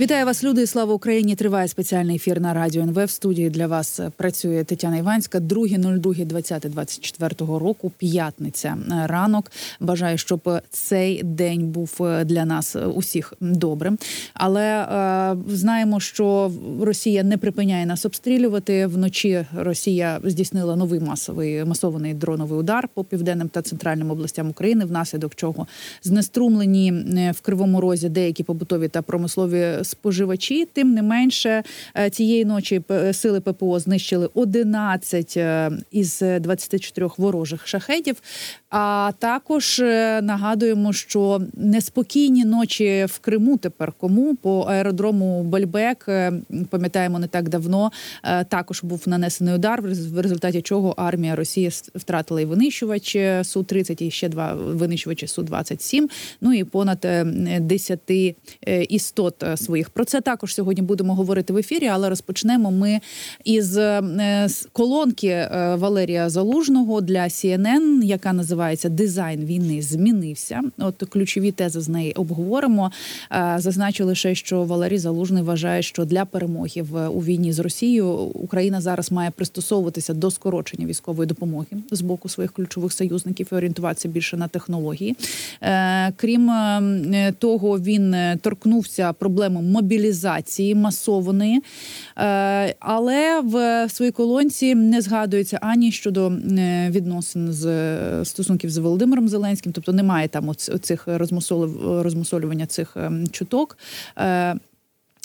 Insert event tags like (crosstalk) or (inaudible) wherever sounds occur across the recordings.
Вітаю вас, люди. Слава Україні! Триває спеціальний ефір на радіо НВ. В студії для вас працює Тетяна Іванська. 2.02.2024 року. П'ятниця ранок. Бажаю, щоб цей день був для нас усіх добрим. Але е, знаємо, що Росія не припиняє нас обстрілювати. Вночі Росія здійснила новий масовий масований дроновий удар по південним та центральним областям України, внаслідок чого знеструмлені е, в кривому розі деякі побутові та промислові споживачі. Тим не менше е, цієї ночі сили ППО знищили 11 е, із 24 ворожих шахетів. А також е, нагадуємо, що неспокійні ночі в Криму тепер кому по аеродрому Бальбек пам'ятаємо не так давно. Також був нанесений удар, в результаті чого армія Росії втратила і винищувач су 30 і ще два винищувачі су 27 Ну і понад 10 істот своїх. Про це також сьогодні будемо говорити в ефірі, але розпочнемо ми із е, колонки е, Валерія Залужного для CNN, яка називається Дизайн війни змінився. От ключові тези з неї обговоримо. Е, зазначу лише, що Валерій Залужний вважає, що для перемоги у війні з Росією Україна зараз має пристосовуватися до скорочення військової допомоги з боку своїх ключових союзників і орієнтуватися більше на технології. Крім того, він торкнувся проблеми мобілізації масованої, е, але в своїй колонці не згадується ані щодо е, відносин з стосунків з Володимиром Зеленським, тобто немає там оцих розмусолювання цих чуток. Е,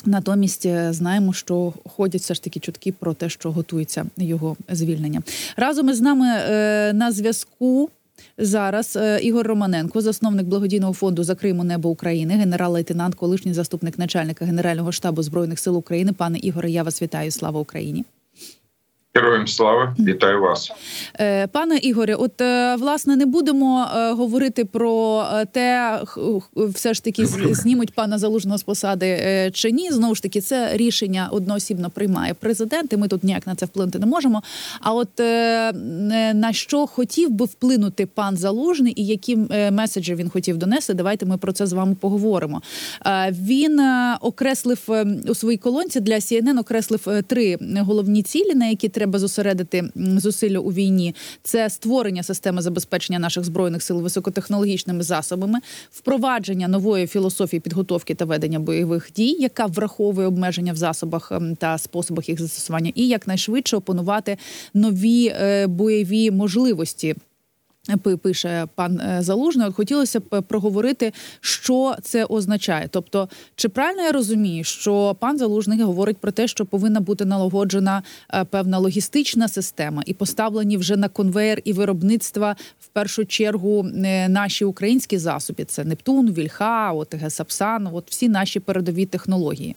натомість знаємо, що ходять все ж таки чутки про те, що готується його звільнення. Разом із нами на зв'язку Зараз е, Ігор Романенко, засновник благодійного фонду за Криму Небо України, генерал-лейтенант, колишній заступник начальника Генерального штабу збройних сил України. Пане Ігоре, я вас вітаю. Слава Україні. Героям слава вітаю вас, е, пане Ігоре. От е, власне не будемо е, говорити про те, все ж таки (clears throat) знімуть пана залужного з посади чи ні. Знову ж таки, це рішення одноосібно приймає президент. і Ми тут ніяк на це вплинути не можемо. А от на що хотів би вплинути пан залужний, і які меседжі він хотів донести, давайте ми про це з вами поговоримо. Він окреслив у своїй колонці для CNN окреслив три головні цілі, на які треба зосередити зусилля у війні. Це створення системи забезпечення наших збройних сил високотехнологічними засобами, впровадження нової філософії підготовки та ведення бойових дій, яка враховує обмеження в засобах ем, та способах їх застосування, і якнайшвидше опанувати нові е, бойові можливості Пише пан е, Залужний, от хотілося б проговорити, що це означає. Тобто, чи правильно я розумію, що пан Залужний говорить про те, що повинна бути налагоджена е, певна логістична система і поставлені вже на конвейер і виробництва в першу чергу е, наші українські засоби: це Нептун, Вільха, ОТГ Сапсан, от всі наші передові технології.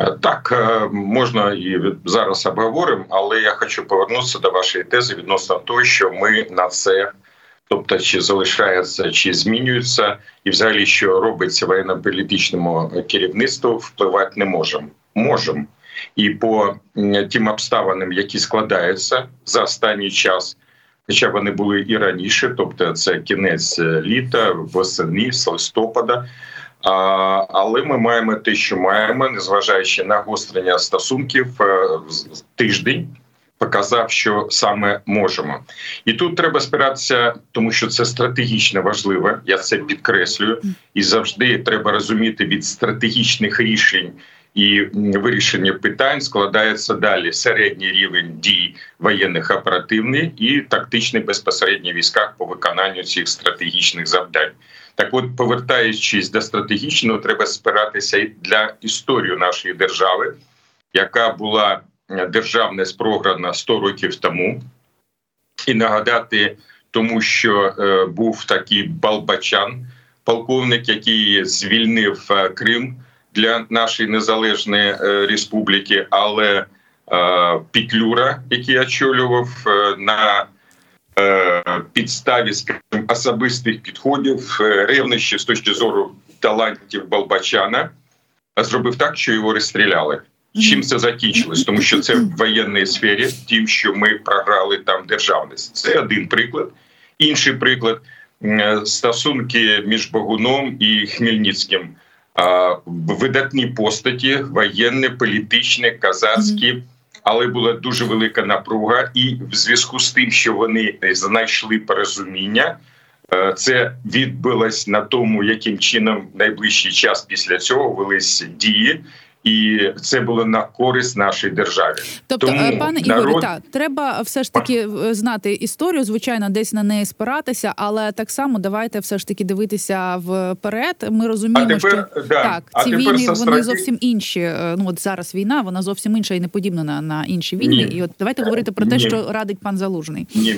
Е, так, е, можна і зараз обговоримо, але я хочу повернутися до вашої тези відносно того, що ми на це, тобто чи залишається, чи змінюється, і взагалі, що робиться воєнно-політичному керівництву, впливати не можемо. Можемо. І по тим обставинам, які складаються за останній час, хоча вони були і раніше, тобто це кінець е, літа, восени, з листопада. Але ми маємо те, що маємо, незважаючи на гострення стосунків е, тиждень. Показав, що саме можемо, і тут треба спиратися, тому що це стратегічно важливо. Я це підкреслюю, і завжди треба розуміти від стратегічних рішень і вирішення питань складається далі середній рівень дій воєнних оперативний і тактичний безпосередньо військах по виконанню цих стратегічних завдань. Так, от, повертаючись до стратегічного, треба спиратися для історії нашої держави, яка була державне спрограна 100 років тому, і нагадати тому, що е, був такий Балбачан, полковник, який звільнив е, Крим для нашої незалежної е, республіки, але е, Петлюра, який очолював е, на підставі скажімо, особистих підходів, е, ревнощів з точки зору талантів Балбачана, зробив так, що його розстріляли. Чим це закінчилось? Тому що це в воєнній сфері, тим, що ми програли там державність. Це один приклад. Інший приклад стосунки між Богуном і Хмельницьким. видатні постаті, воєнні, політичні, казацькі. Але була дуже велика напруга, і в зв'язку з тим, що вони знайшли порозуміння, е, це відбилось на тому, яким чином найближчий час після цього велись дії і це було на користь нашій державі. Тобто, Тому е, пане народ... Ігорі, так, треба все ж таки е, знати історію. Звичайно, десь на неї спиратися, але так само давайте все ж таки дивитися вперед. Ми розуміємо, тепер, що да. так а ці війни вони страті... зовсім інші. Е, ну от зараз війна, вона зовсім інша і не подібна на, на інші війни. Ні. І от давайте говорити про те, Ні. що радить пан Залужний. Ні.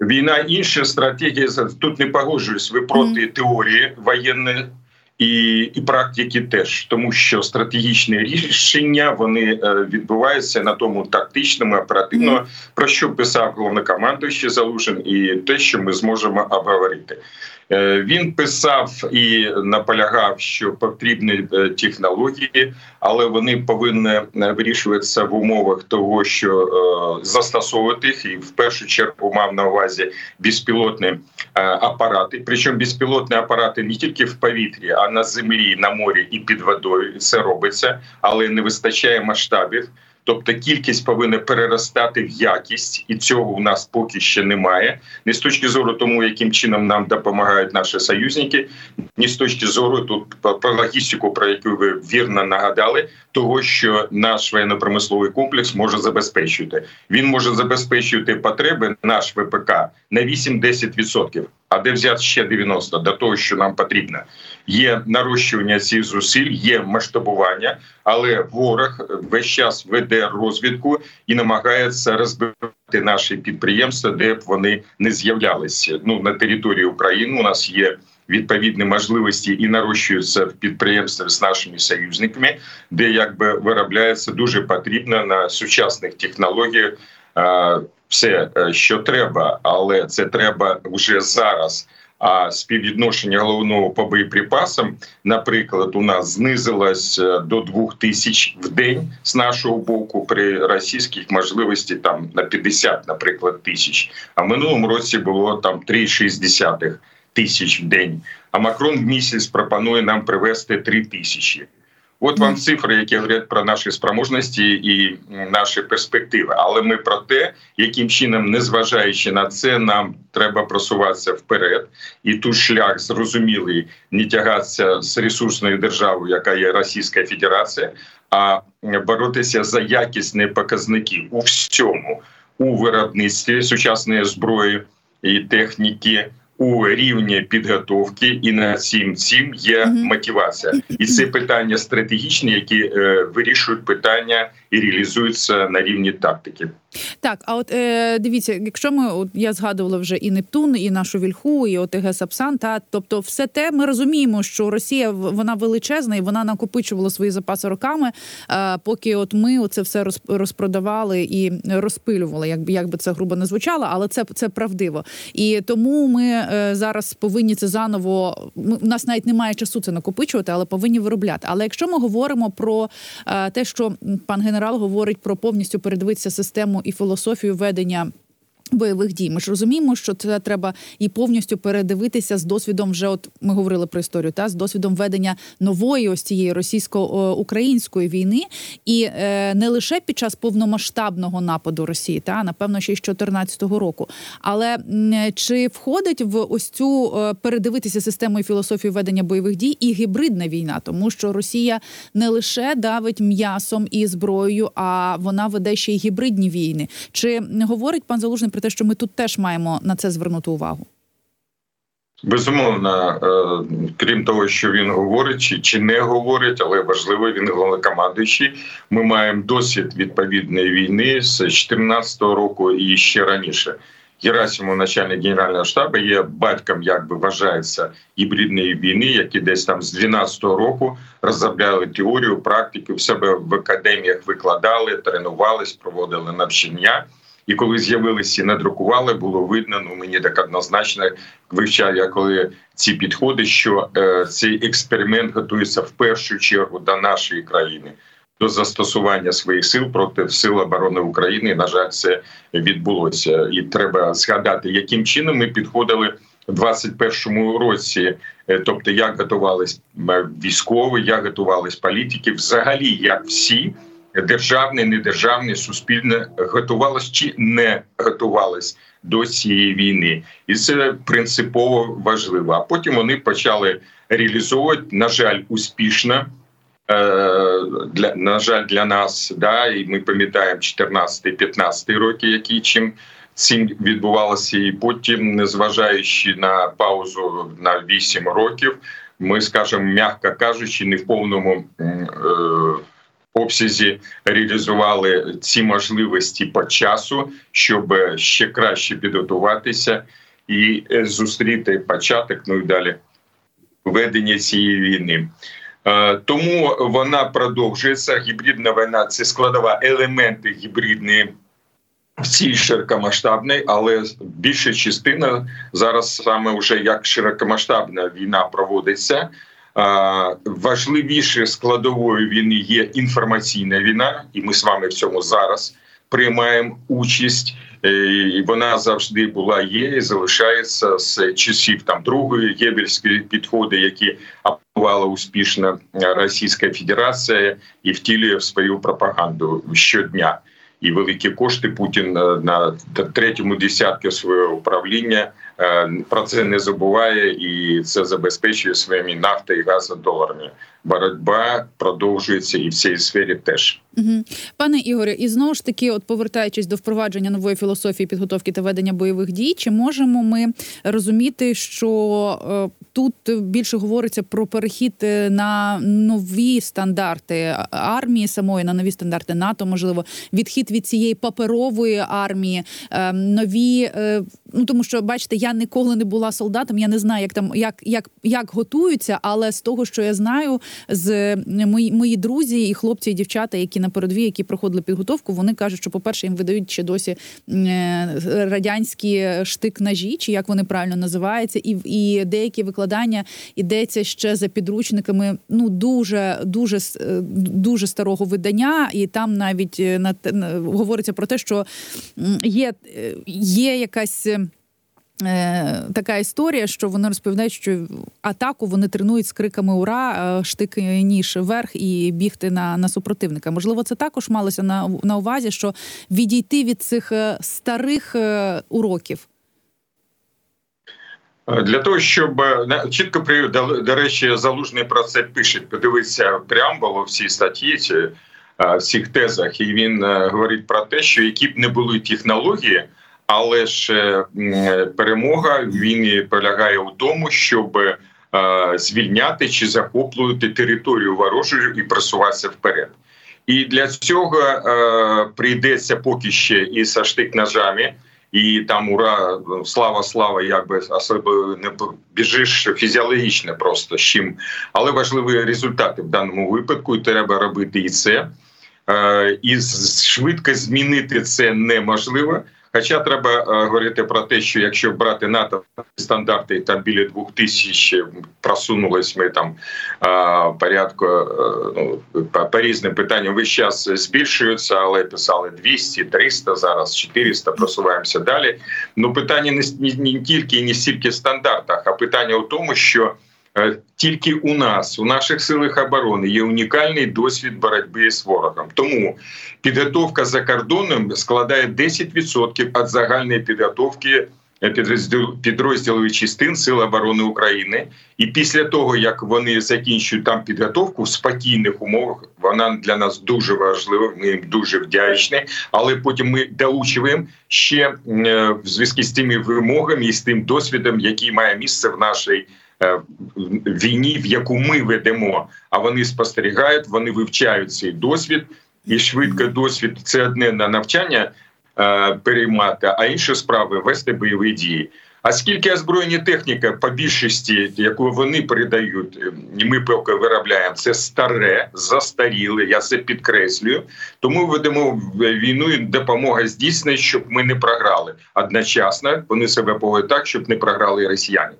Війна інша стратегія тут не погоджуюсь. Ви проти mm. теорії воєнної і і практики теж, тому що стратегічні рішення вони е, відбуваються на тому тактичному, оперативному, про що писав головнокомандуючий Залужин, і те, що ми зможемо обговорити. Е, він писав і наполягав, що потрібні е, технології, але вони повинні вирішуватися в умовах того, що застосовувати їх, і в першу чергу мав на увазі безпілотні апарати. Причому безпілотні апарати не тільки в повітрі, а на землі, на морі і під водою це робиться, але не вистачає масштабів. Тобто кількість повинна переростати в якість, і цього у нас поки ще немає. Не з точки зору тому, яким чином нам допомагають наші союзники, ні з точки зору тут про логістику, про яку ви вірно нагадали, того що наш воєнно-промисловий комплекс може забезпечувати. Він може забезпечувати потреби наш ВПК на 8-10%. А де взяти ще 90 до того, що нам потрібно? Є нарощування цих зусиль, є масштабування, але ворог весь час веде розвідку і намагається розбивати наші підприємства, де б вони не з'являлися. Ну на території України у нас є. Відповідні можливості і нарощуються в підприємствах з нашими союзниками, де якби виробляється дуже потрібно на сучасних технологіях все, е, що треба, але це треба вже зараз. А співвідношення головного по боєприпасам, наприклад, у нас знизилось е, до двох тисяч в день з нашого боку при російських можливості там на 50, наприклад, тисяч. А в минулому році було там 3,6 тисяч в день. А Макрон в місяць пропонує нам привезти 3 тисячі. От вам цифри, які говорять про наші спроможності і наші перспективи. Але ми про те, яким чином, незважаючи на це, нам треба просуватися вперед, і тут шлях зрозумілий не тягатися з ресурсною державою, яка є Російська Федерація, а боротися за якісні показники у всьому. У виробництві сучасної зброї і техніки у рівні підготовки, і на цим цим є мотивація, і це питання стратегічні, які е, вирішують питання і реалізуються на рівні тактики. Так, а от е, дивіться, якщо ми от я згадувала вже і Нептун, і нашу вільху, і ОТГ Сапсан, та тобто, все те ми розуміємо, що Росія вона величезна і вона накопичувала свої запаси роками, е, поки от ми це все розпродавали і розпилювали, як як би це грубо не звучало, але це це правдиво. І тому ми е, зараз повинні це заново. У нас навіть немає часу це накопичувати, але повинні виробляти. Але якщо ми говоримо про е, те, що пан генерал говорить про повністю передивитися систему і філософію ведення Бойових дій ми ж розуміємо, що це треба і повністю передивитися з досвідом. Вже от ми говорили про історію, та з досвідом ведення нової ось цієї російсько-української війни, і е, не лише під час повномасштабного нападу Росії, та напевно ще й з 2014 року. Але чи входить в ось цю е, передивитися систему і філософію ведення бойових дій і гібридна війна, тому що Росія не лише давить м'ясом і зброєю, а вона веде ще й гібридні війни. Чи говорить пан Залужний про те, що ми тут теж маємо на це звернути увагу. Безумовно, е, крім того, що він говорить чи чи не говорить, але важливо, він головнокомандуючий. Ми маємо досвід відповідної війни з 2014 року і ще раніше. Герасимов, начальник генерального штабу, є батьком, як би вважається, гібридної війни, які десь там з 12 року розробляли теорію, практику в себе в академіях викладали, тренувались, проводили навчання. І коли з'явилися надрукували, було видно. Ну мені так однозначно вивчав я коли ці підходи, що е, цей експеримент готується в першу чергу до нашої країни. До застосування своїх сил проти сил оборони України, на жаль, це відбулося, і треба згадати, яким чином ми підходили у 21-му році, е, тобто як готувались військові, як готувались політики, взагалі як всі державне, недержавне, суспільне готувалось чи не готувалось до цієї війни, і це принципово важливо. А потім вони почали реалізовувати, на жаль, успішно. Е, для на жаль, для нас да, і ми пам'ятаємо 14-15 роки, які чим цим відбувалося, і потім, незважаючи на паузу на 8 років, ми скажемо, м'яко кажучи, не в повному е, обсязі реалізували ці можливості по часу, щоб ще краще підготуватися і е, зустріти початок. Ну і далі ведення цієї війни. Е, тому вона продовжується. Гібридна війна це складова елементи гібридної всі широкомасштабної, але більша частина зараз саме вже як широкомасштабна війна проводиться. Важливіше складовою війни є інформаційна війна, і ми з вами в цьому зараз приймаємо участь. Е, і Вона завжди була, є і залишається з часів там другої єбельської підходи, які апувала успішно Російська Федерація і втілює в свою пропаганду щодня. І великі кошти Путін е, на третьому десятку свого управління Е, про це не забуває і це забезпечує своїми нафта і газодоларами. Боротьба продовжується і в цій сфері теж. Пане Ігоре, і знову ж таки, от повертаючись до впровадження нової філософії підготовки та ведення бойових дій, чи можемо ми розуміти, що е, тут більше говориться про перехід е, на нові стандарти армії самої, на нові стандарти НАТО, можливо, відхід від цієї паперової армії, е, нові, е, ну тому що бачите, я ніколи не була солдатом. Я не знаю, як там як як, як готуються, але з того, що я знаю, з мої мої друзі і хлопці, і дівчата, які на передовій, які проходили підготовку, вони кажуть, що, по-перше, їм видають ще досі е, радянські штик-ножі, чи як вони правильно називаються, і і деякі викладання йдеться ще за підручниками. Ну дуже дуже дуже старого видання, і там навіть е, на говориться про те, що є, е, є якась. Е, така історія, що вони розповідають, що атаку вони тренують з криками Ура, е, штик ніж вверх і бігти на на супротивника. Можливо, це також малося на на увазі, що відійти від цих е, старих уроків. Для того щоб чітко при до речі, залужний про це пише. Подивиться преамбулу в цій статті чи в цих тезах, і він говорить про те, що які б не були технології але ж е, перемога він полягає у тому, щоб е, звільняти чи захоплювати територію ворожу і просуватися вперед. І для цього е, прийдеться поки ще і со штик ножами, і там ура, слава, слава, якби особливо не біжиш фізіологічно просто з чим, але важливі результати в даному випадку. і Треба робити і це. І швидко змінити це неможливо. Хоча треба е, говорити про те, що якщо брати НАТО стандарти, там біля двох тисяч просунулись ми там е, порядку е, ну, по, різним питанням весь час збільшуються, але писали 200, 300, зараз 400, просуваємося далі. Ну питання не, не, не тільки і не стільки в стандартах, а питання у тому, що тільки у нас, у наших силах оборони, є унікальний досвід боротьби з ворогом. Тому підготовка за кордоном складає 10% від загальної підготовки підрозділів частин Сил оборони України. І після того як вони закінчують там підготовку в спокійних умовах, вона для нас дуже важлива. Ми їм дуже вдячні. Але потім ми доучуємо ще е, в зв'язку з тими вимогами і з тим досвідом, який має місце в нашій. Е, війні, в яку ми ведемо, а вони спостерігають, вони вивчають цей досвід, і швидко досвід це одне на навчання е, переймати, а інші справи вести бойові дії. А скільки озброєння техніка по більшості, яку вони передають, е, і ми поки виробляємо, це старе, застаріле. Я це підкреслюю. Тому ведемо війну і допомога здійснена, щоб ми не програли одночасно. Вони себе поводять так, щоб не програли росіяни.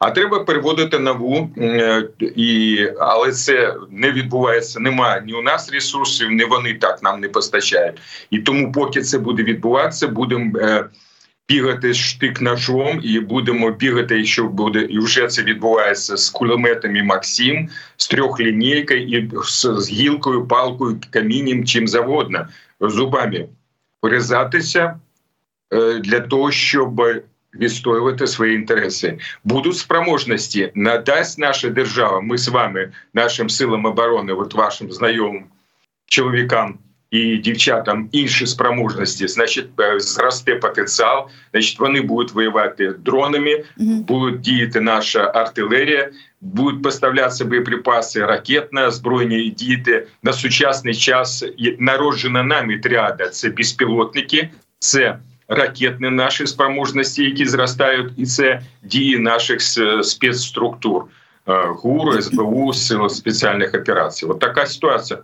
А треба переводити нову е, і але це не відбувається. Немає ні у нас ресурсів, ні вони так нам не постачають. І тому, поки це буде відбуватися, будемо. Е, бігати з штик-ножом і будемо бігати, якщо буде і вже це відбувається з кулеметами Максим, з трьохлінійкою і з гілкою, палкою, камінням, чим завгодно, зубами вирізатися для того, щоб відстоювати свої інтереси. Будуть спроможності, надасть наша держава. Ми з вами, нашим силам оборони, от вашим знайомим чоловікам і дівчатам інші спроможності, значить, зросте потенціал. Значить, вони будуть воювати дронами, угу. будуть діяти наша артилерія, будуть поставлятися боєприпаси ракетне збройні діяти на сучасний час. Народжена нами тріада – це безпілотники, це ракетні наші спроможності, які зростають, і це дії наших спецструктур ГУР, СБУ, сил спеціальних операцій. От така ситуація.